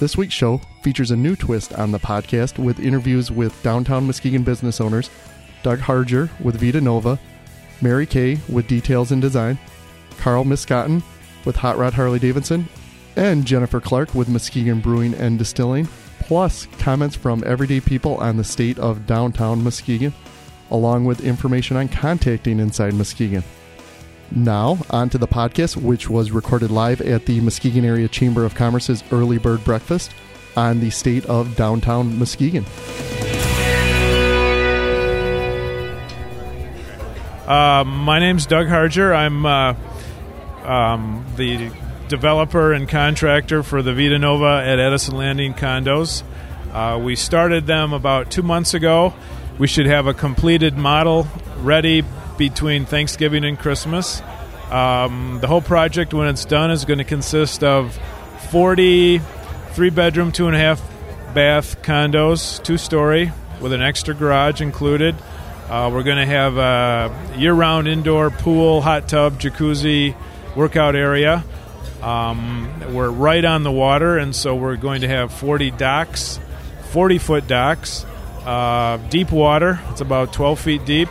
This week's show features a new twist on the podcast with interviews with downtown Muskegon business owners Doug Harger with Vita Nova, Mary Kay with Details and Design, Carl Miskotten with Hot Rod Harley Davidson, and Jennifer Clark with Muskegon Brewing and Distilling, plus comments from everyday people on the state of downtown Muskegon, along with information on contacting Inside Muskegon. Now, on to the podcast, which was recorded live at the Muskegon Area Chamber of Commerce's Early Bird Breakfast on the state of downtown Muskegon. Uh, my name's Doug Harger. I'm uh, um, the developer and contractor for the Vita Nova at Edison Landing condos. Uh, we started them about two months ago. We should have a completed model ready between Thanksgiving and Christmas. Um, the whole project, when it's done, is going to consist of 40 three bedroom, two and a half bath condos, two story, with an extra garage included. Uh, we're going to have a year round indoor pool, hot tub, jacuzzi, workout area. Um, we're right on the water, and so we're going to have 40 docks, 40 foot docks, uh, deep water. It's about 12 feet deep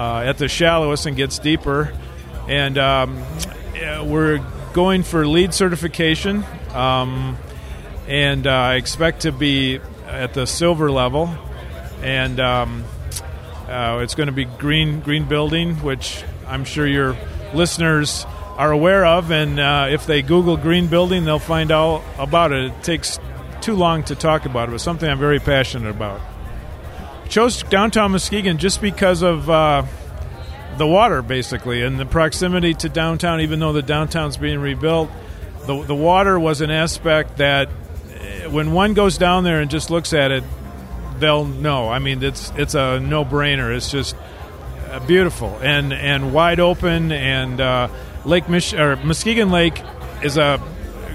uh, at the shallowest and gets deeper. And um, we're going for LEED certification, um, and uh, I expect to be at the silver level. And um, uh, it's going to be green green building, which I'm sure your listeners are aware of. And uh, if they Google green building, they'll find out about it. It takes too long to talk about it, but something I'm very passionate about. Chose downtown Muskegon just because of uh, the water, basically, and the proximity to downtown. Even though the downtown's being rebuilt, the the water was an aspect that eh, when one goes down there and just looks at it, they'll know. I mean, it's it's a no brainer. It's just uh, beautiful and and wide open. And uh, Lake Mich- or Muskegon Lake is a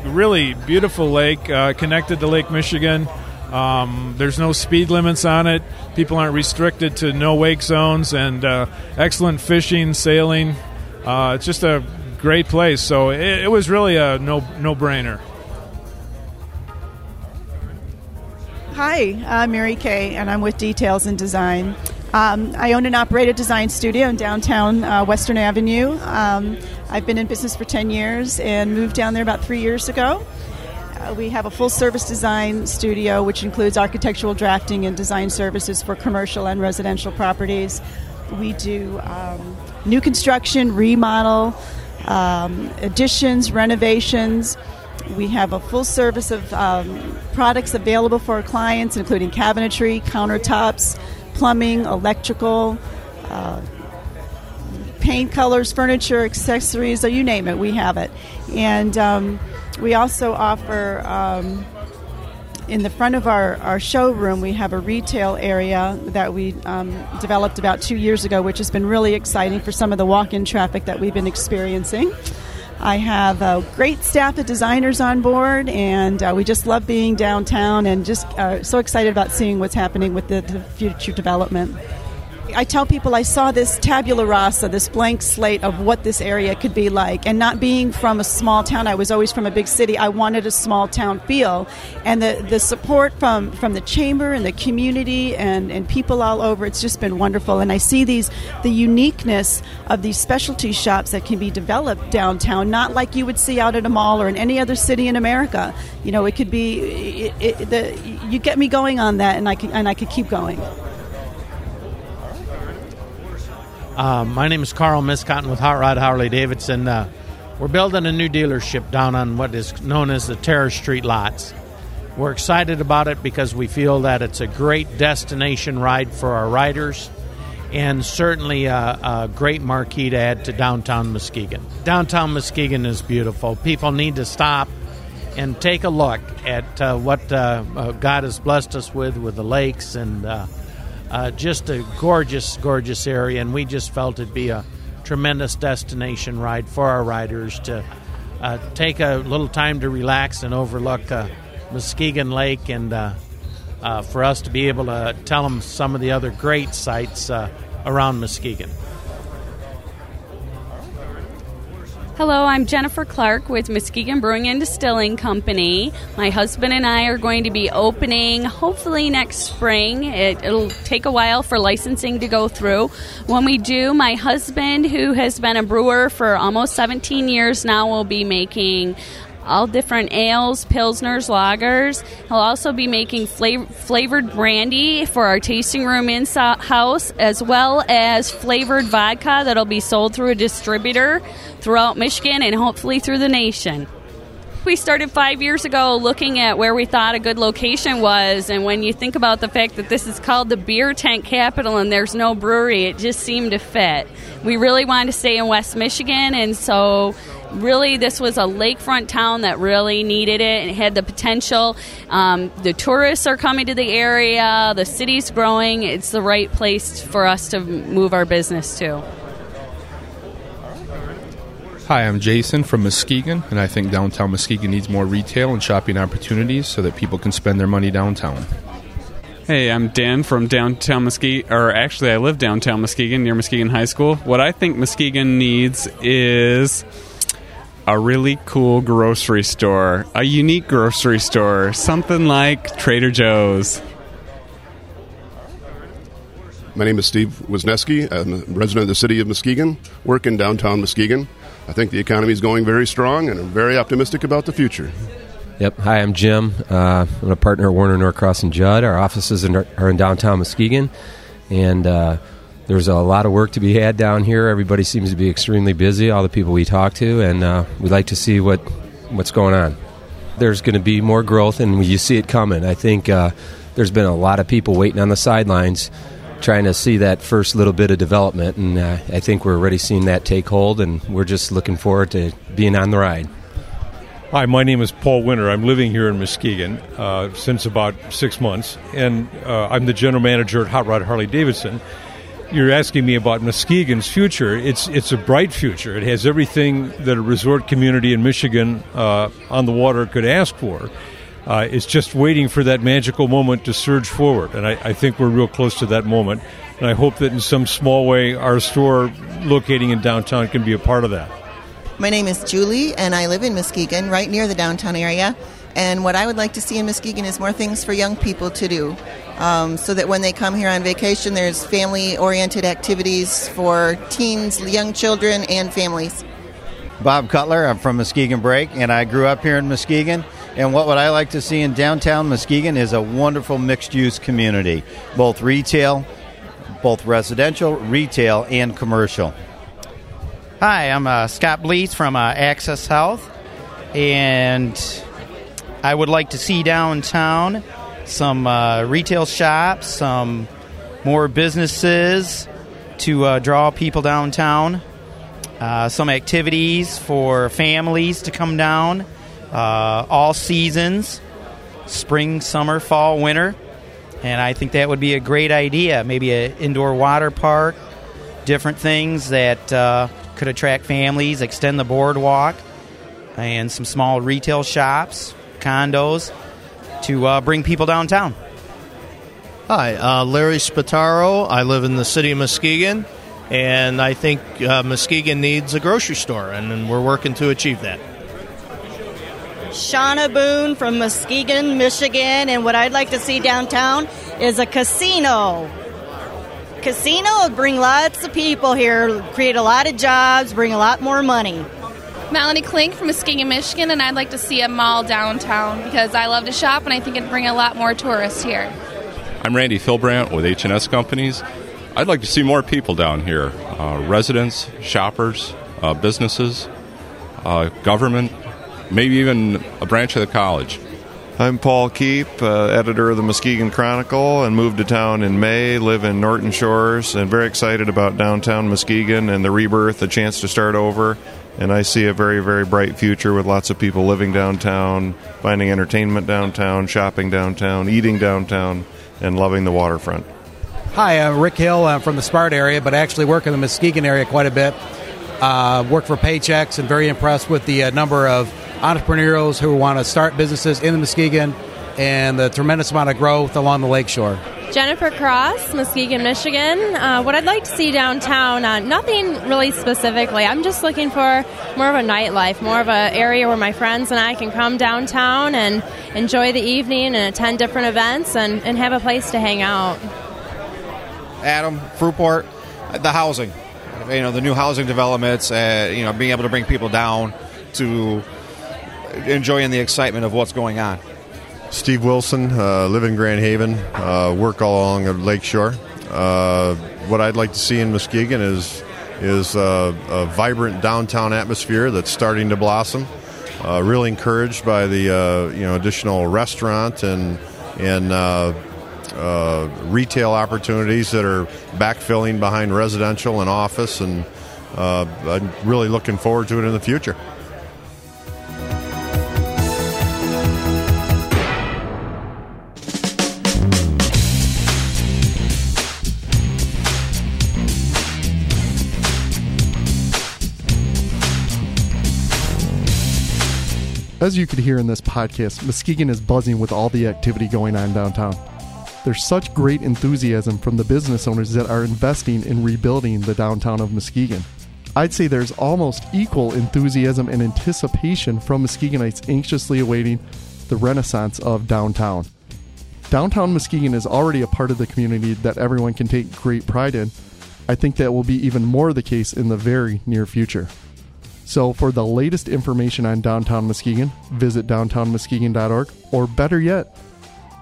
really beautiful lake uh, connected to Lake Michigan. Um, there's no speed limits on it. People aren't restricted to no wake zones and uh, excellent fishing, sailing. Uh, it's just a great place. So it, it was really a no no brainer. Hi, I'm Mary Kay, and I'm with Details and Design. Um, I own and operate a design studio in downtown uh, Western Avenue. Um, I've been in business for 10 years and moved down there about three years ago. Uh, we have a full service design studio, which includes architectural drafting and design services for commercial and residential properties. We do um, new construction, remodel, um, additions, renovations. We have a full service of um, products available for our clients, including cabinetry, countertops, plumbing, electrical, uh, paint colors, furniture, accessories, so you name it, we have it. And um, we also offer, um, in the front of our, our showroom, we have a retail area that we um, developed about two years ago, which has been really exciting for some of the walk in traffic that we've been experiencing. I have a great staff of designers on board, and uh, we just love being downtown and just uh, so excited about seeing what's happening with the, the future development. I tell people I saw this tabula rasa, this blank slate of what this area could be like. And not being from a small town, I was always from a big city. I wanted a small town feel. And the, the support from, from the chamber and the community and, and people all over, it's just been wonderful. And I see these the uniqueness of these specialty shops that can be developed downtown, not like you would see out at a mall or in any other city in America. You know, it could be it, it, the, you get me going on that, and I can, and I could keep going. Uh, my name is Carl Miskotten with Hot Rod Harley Davidson. Uh, we're building a new dealership down on what is known as the Terrace Street lots. We're excited about it because we feel that it's a great destination ride for our riders and certainly a, a great marquee to add to downtown Muskegon. Downtown Muskegon is beautiful. People need to stop and take a look at uh, what uh, uh, God has blessed us with, with the lakes and uh, uh, just a gorgeous, gorgeous area. And we just felt it'd be a tremendous destination ride for our riders to uh, take a little time to relax and overlook Muskegon Lake and for us to be able to tell them some of the other great sites around Muskegon. Hello, I'm Jennifer Clark with Muskegon Brewing and Distilling Company. My husband and I are going to be opening hopefully next spring. It, will take a while for licensing to go through. When we do, my husband, who has been a brewer for almost 17 years now, will be making all different ales, pilsners, lagers. He'll also be making flav- flavored brandy for our tasting room in house, as well as flavored vodka that'll be sold through a distributor throughout Michigan and hopefully through the nation. We started five years ago looking at where we thought a good location was, and when you think about the fact that this is called the beer tent capital and there's no brewery, it just seemed to fit. We really wanted to stay in West Michigan, and so really this was a lakefront town that really needed it and had the potential. Um, the tourists are coming to the area, the city's growing. It's the right place for us to move our business to. Hi, I'm Jason from Muskegon, and I think downtown Muskegon needs more retail and shopping opportunities so that people can spend their money downtown. Hey, I'm Dan from downtown Muskegon, or actually, I live downtown Muskegon near Muskegon High School. What I think Muskegon needs is a really cool grocery store, a unique grocery store, something like Trader Joe's. My name is Steve Wisneski. I'm a resident of the city of Muskegon, work in downtown Muskegon. I think the economy is going very strong, and I'm very optimistic about the future. Yep. Hi, I'm Jim. Uh, I'm a partner at Warner Norcross and Judd. Our offices are in downtown Muskegon, and uh, there's a lot of work to be had down here. Everybody seems to be extremely busy. All the people we talk to, and uh, we'd like to see what what's going on. There's going to be more growth, and you see it coming. I think uh, there's been a lot of people waiting on the sidelines, trying to see that first little bit of development, and uh, I think we're already seeing that take hold, and we're just looking forward to being on the ride. Hi, my name is Paul Winter. I'm living here in Muskegon uh, since about six months, and uh, I'm the general manager at Hot Rod Harley Davidson you're asking me about Muskegon's future. It's it's a bright future. It has everything that a resort community in Michigan uh, on the water could ask for. Uh, it's just waiting for that magical moment to surge forward, and I, I, think we're real close to that moment. And I hope that in some small way, our store locating in downtown can be a part of that. My name is Julie, and I live in Muskegon, right near the downtown area. And what I would like to see in Muskegon is more things for young people to do um, so that when they come here on vacation, there's family oriented activities for teens, young children, and families. Bob Cutler, I'm from Muskegon Break, and I grew up here in Muskegon. And what would I like to see in downtown Muskegon is a wonderful mixed use community, both retail, both residential, retail, and commercial. Hi, I'm uh, Scott Blees from uh, Access Health, and I would like to see downtown some uh, retail shops, some more businesses to uh, draw people downtown, uh, some activities for families to come down, uh, all seasons spring, summer, fall, winter. And I think that would be a great idea. Maybe an indoor water park, different things that uh, could attract families, extend the boardwalk, and some small retail shops, condos to uh, bring people downtown. Hi, uh, Larry Spataro. I live in the city of Muskegon, and I think uh, Muskegon needs a grocery store, and, and we're working to achieve that. Shauna Boone from Muskegon, Michigan, and what I'd like to see downtown is a casino. Casino would bring lots of people here, create a lot of jobs, bring a lot more money. Melanie Klink from Muskegon, Michigan, and I'd like to see a mall downtown because I love to shop and I think it'd bring a lot more tourists here. I'm Randy Philbrandt with H&S Companies. I'd like to see more people down here uh, residents, shoppers, uh, businesses, uh, government, maybe even a branch of the college. I'm Paul Keep, uh, editor of the Muskegon Chronicle, and moved to town in May. Live in Norton Shores, and very excited about downtown Muskegon and the rebirth, the chance to start over, and I see a very, very bright future with lots of people living downtown, finding entertainment downtown, shopping downtown, eating downtown, and loving the waterfront. Hi, I'm Rick Hill. I'm from the Sparta area, but I actually work in the Muskegon area quite a bit. Uh, work for Paychex, and very impressed with the uh, number of entrepreneurs who want to start businesses in the Muskegon and the tremendous amount of growth along the lakeshore. Jennifer Cross, Muskegon, Michigan. Uh, what I'd like to see downtown, uh, nothing really specifically. I'm just looking for more of a nightlife, more of an area where my friends and I can come downtown and enjoy the evening and attend different events and, and have a place to hang out. Adam, Fruitport, the housing. You know, the new housing developments, uh, you know, being able to bring people down to enjoying the excitement of what's going on. Steve Wilson, uh, live in Grand Haven, uh, work all along the lakeshore. Uh, what I'd like to see in Muskegon is is uh, a vibrant downtown atmosphere that's starting to blossom. Uh, really encouraged by the uh, you know additional restaurant and and retail opportunities that are backfilling behind residential and office, and I'm really looking forward to it in the future. As you could hear in this podcast, Muskegon is buzzing with all the activity going on downtown. There's such great enthusiasm from the business owners that are investing in rebuilding the downtown of Muskegon. I'd say there's almost equal enthusiasm and anticipation from Muskegonites anxiously awaiting the renaissance of downtown. Downtown Muskegon is already a part of the community that everyone can take great pride in. I think that will be even more the case in the very near future. So, for the latest information on downtown Muskegon, visit downtownmuskegon.org, or better yet,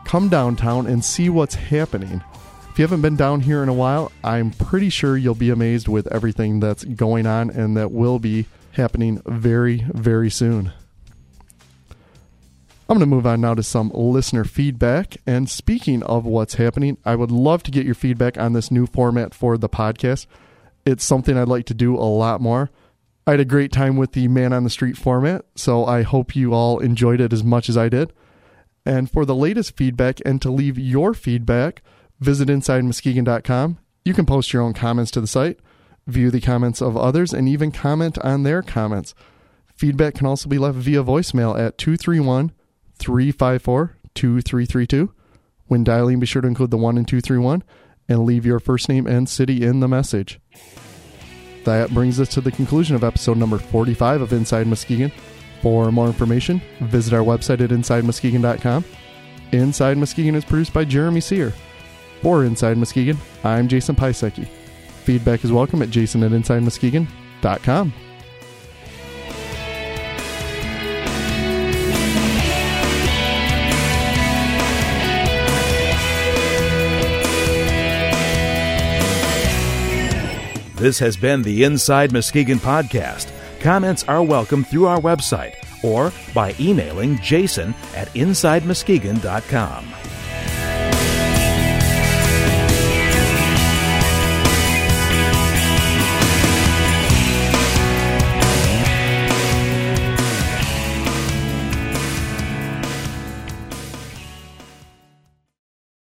come downtown and see what's happening. If you haven't been down here in a while, I'm pretty sure you'll be amazed with everything that's going on and that will be happening very, very soon. I'm going to move on now to some listener feedback. And speaking of what's happening, I would love to get your feedback on this new format for the podcast. It's something I'd like to do a lot more. I had a great time with the Man on the Street format, so I hope you all enjoyed it as much as I did. And for the latest feedback and to leave your feedback, visit InsideMuskegon.com. You can post your own comments to the site, view the comments of others, and even comment on their comments. Feedback can also be left via voicemail at 231 354 2332. When dialing, be sure to include the 1 and 231 and leave your first name and city in the message. That brings us to the conclusion of episode number 45 of Inside Muskegon. For more information, visit our website at InsideMuskegon.com. Inside Muskegon is produced by Jeremy Sear. For Inside Muskegon, I'm Jason Pisecki. Feedback is welcome at jason at InsideMuskegon.com. This has been the Inside Muskegon podcast. Comments are welcome through our website or by emailing jason at InsideMuskegon.com.